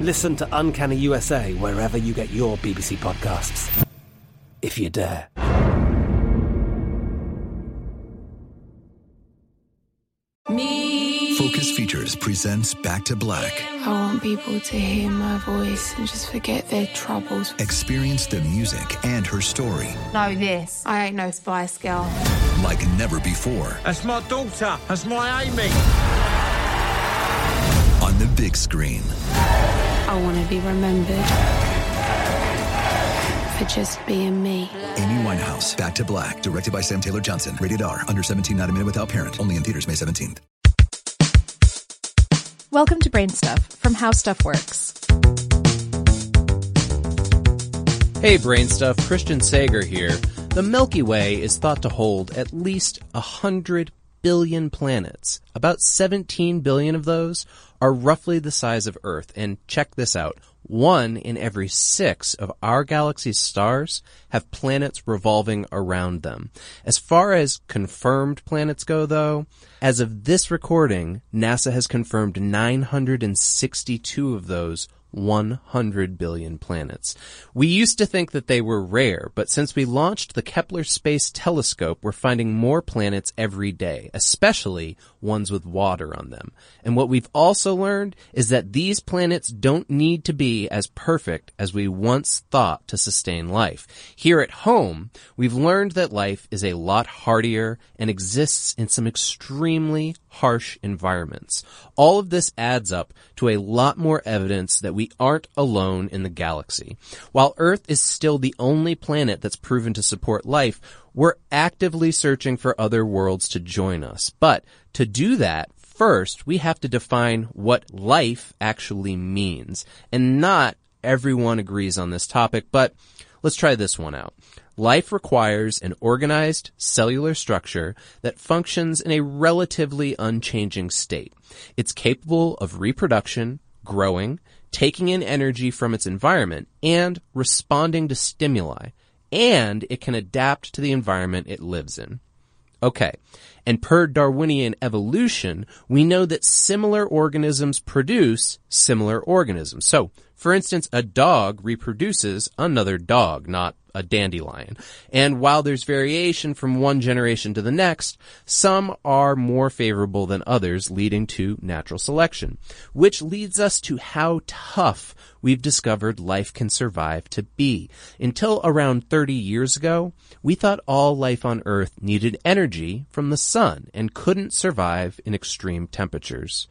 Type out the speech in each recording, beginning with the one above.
Listen to Uncanny USA wherever you get your BBC podcasts. If you dare. Me. Focus Features presents Back to Black. I want people to hear my voice and just forget their troubles. Experience the music and her story. Know this. I ain't no Spice Girl. Like never before. That's my daughter. That's my Amy. On the big screen. I want to be remembered for just being me. Amy Winehouse, Back to Black, directed by Sam Taylor Johnson. Rated R, under 17, not a minute without parent. Only in theaters May 17th. Welcome to Brain Stuff from How Stuff Works. Hey, Brain Stuff, Christian Sager here. The Milky Way is thought to hold at least a hundred billion planets. About 17 billion of those are roughly the size of Earth. And check this out. One in every six of our galaxy's stars have planets revolving around them. As far as confirmed planets go though, as of this recording, NASA has confirmed 962 of those 100 billion planets. We used to think that they were rare, but since we launched the Kepler Space Telescope, we're finding more planets every day, especially ones with water on them. And what we've also learned is that these planets don't need to be as perfect as we once thought to sustain life. Here at home, we've learned that life is a lot hardier and exists in some extremely harsh environments. All of this adds up to a lot more evidence that we aren't alone in the galaxy. While Earth is still the only planet that's proven to support life, we're actively searching for other worlds to join us. But to do that, first, we have to define what life actually means. And not everyone agrees on this topic, but let's try this one out. Life requires an organized cellular structure that functions in a relatively unchanging state. It's capable of reproduction, growing, taking in energy from its environment, and responding to stimuli. And it can adapt to the environment it lives in. Okay. And per Darwinian evolution, we know that similar organisms produce similar organisms. So, For instance, a dog reproduces another dog, not a dandelion. And while there's variation from one generation to the next, some are more favorable than others, leading to natural selection. Which leads us to how tough we've discovered life can survive to be. Until around 30 years ago, we thought all life on Earth needed energy from the sun and couldn't survive in extreme temperatures.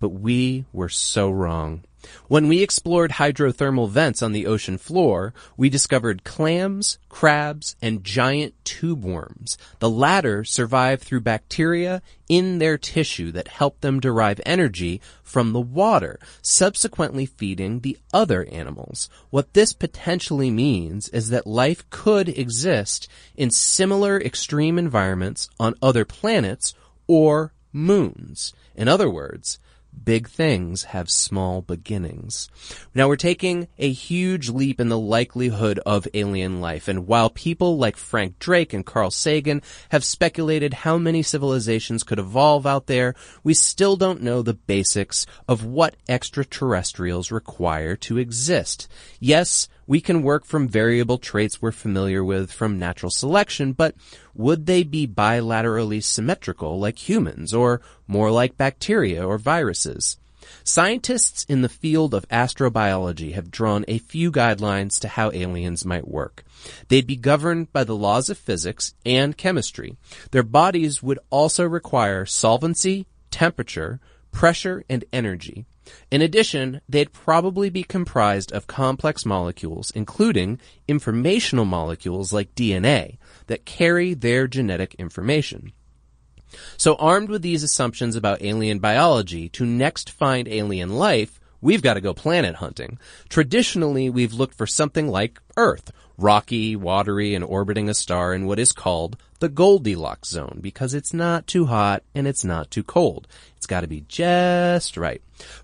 But we were so wrong. When we explored hydrothermal vents on the ocean floor, we discovered clams, crabs, and giant tube worms. The latter survive through bacteria in their tissue that help them derive energy from the water, subsequently feeding the other animals. What this potentially means is that life could exist in similar extreme environments on other planets or moons. In other words, big things have small beginnings. Now we're taking a huge leap in the likelihood of alien life, and while people like Frank Drake and Carl Sagan have speculated how many civilizations could evolve out there, we still don't know the basics of what extraterrestrials require to exist. Yes, we can work from variable traits we're familiar with from natural selection, but would they be bilaterally symmetrical like humans or more like bacteria or viruses? Scientists in the field of astrobiology have drawn a few guidelines to how aliens might work. They'd be governed by the laws of physics and chemistry. Their bodies would also require solvency, temperature, pressure, and energy. In addition, they'd probably be comprised of complex molecules, including informational molecules like DNA, that carry their genetic information. So armed with these assumptions about alien biology, to next find alien life, we've got to go planet hunting. Traditionally, we've looked for something like Earth, rocky, watery, and orbiting a star in what is called the Goldilocks zone because it's not too hot and it's not too cold. It's got to be just right.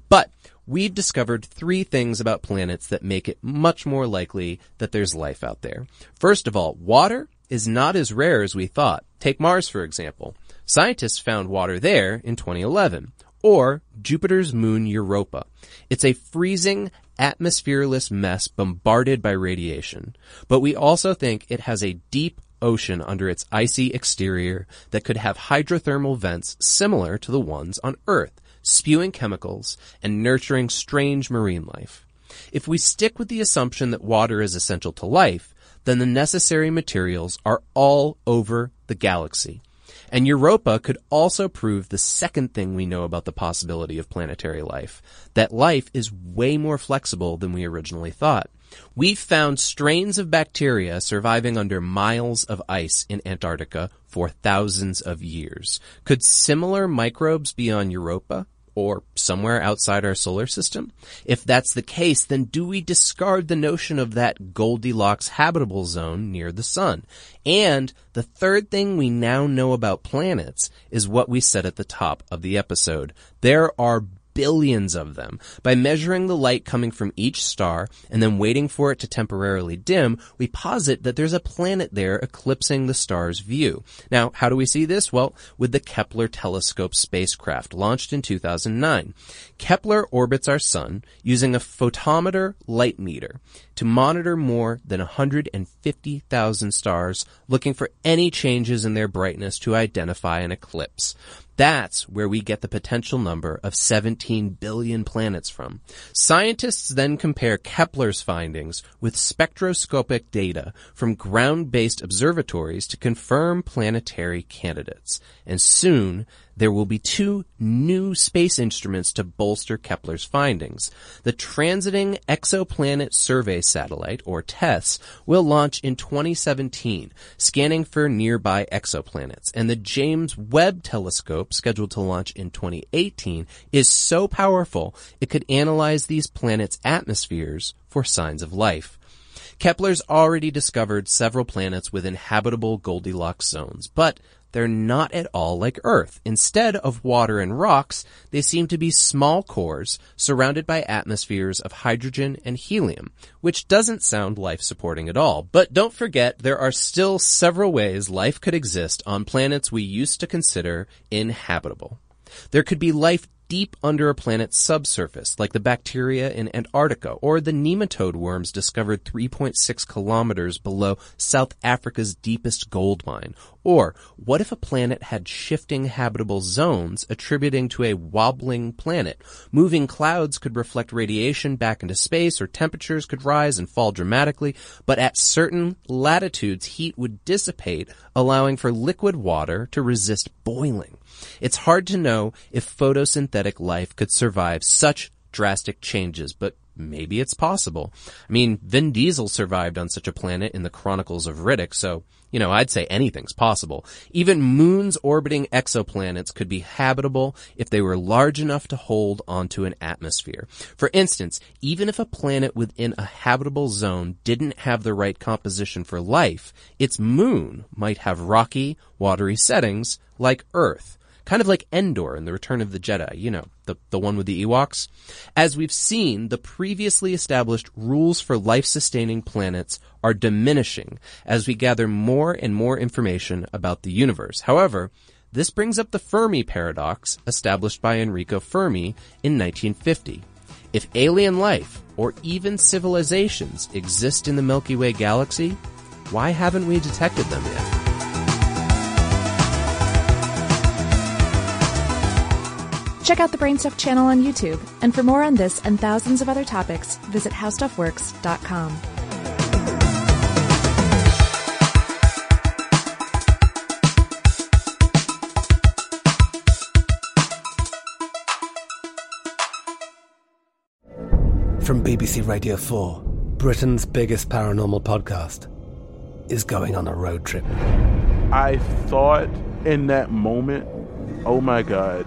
But we've discovered three things about planets that make it much more likely that there's life out there. First of all, water is not as rare as we thought. Take Mars, for example. Scientists found water there in 2011. Or Jupiter's moon Europa. It's a freezing, atmosphereless mess bombarded by radiation. But we also think it has a deep ocean under its icy exterior that could have hydrothermal vents similar to the ones on Earth, spewing chemicals and nurturing strange marine life. If we stick with the assumption that water is essential to life, then the necessary materials are all over the galaxy. And Europa could also prove the second thing we know about the possibility of planetary life, that life is way more flexible than we originally thought. We've found strains of bacteria surviving under miles of ice in Antarctica for thousands of years. Could similar microbes be on Europa? Or somewhere outside our solar system? If that's the case, then do we discard the notion of that Goldilocks habitable zone near the sun? And the third thing we now know about planets is what we said at the top of the episode. There are billions of them. By measuring the light coming from each star and then waiting for it to temporarily dim, we posit that there's a planet there eclipsing the star's view. Now, how do we see this? Well, with the Kepler telescope spacecraft launched in 2009. Kepler orbits our sun using a photometer light meter to monitor more than 150,000 stars looking for any changes in their brightness to identify an eclipse. That's where we get the potential number of 17 billion planets from. Scientists then compare Kepler's findings with spectroscopic data from ground-based observatories to confirm planetary candidates. And soon, there will be two new space instruments to bolster Kepler's findings. The Transiting Exoplanet Survey Satellite, or TESS, will launch in 2017, scanning for nearby exoplanets, and the James Webb Telescope, scheduled to launch in 2018, is so powerful it could analyze these planets' atmospheres for signs of life. Kepler's already discovered several planets with inhabitable Goldilocks zones, but they're not at all like Earth. Instead of water and rocks, they seem to be small cores surrounded by atmospheres of hydrogen and helium, which doesn't sound life supporting at all. But don't forget, there are still several ways life could exist on planets we used to consider inhabitable. There could be life deep under a planet's subsurface, like the bacteria in Antarctica, or the nematode worms discovered 3.6 kilometers below South Africa's deepest gold mine. Or, what if a planet had shifting habitable zones attributing to a wobbling planet? Moving clouds could reflect radiation back into space, or temperatures could rise and fall dramatically, but at certain latitudes, heat would dissipate, allowing for liquid water to resist boiling. It's hard to know if photosynthetic life could survive such drastic changes, but maybe it's possible. I mean, Vin Diesel survived on such a planet in the Chronicles of Riddick, so, you know, I'd say anything's possible. Even moons orbiting exoplanets could be habitable if they were large enough to hold onto an atmosphere. For instance, even if a planet within a habitable zone didn't have the right composition for life, its moon might have rocky, watery settings like Earth. Kind of like Endor in The Return of the Jedi, you know, the, the one with the Ewoks. As we've seen, the previously established rules for life-sustaining planets are diminishing as we gather more and more information about the universe. However, this brings up the Fermi paradox established by Enrico Fermi in 1950. If alien life, or even civilizations, exist in the Milky Way galaxy, why haven't we detected them yet? Check out the Brainstuff channel on YouTube, and for more on this and thousands of other topics, visit howstuffworks.com. From BBC Radio 4, Britain's biggest paranormal podcast is going on a road trip. I thought in that moment, oh my God,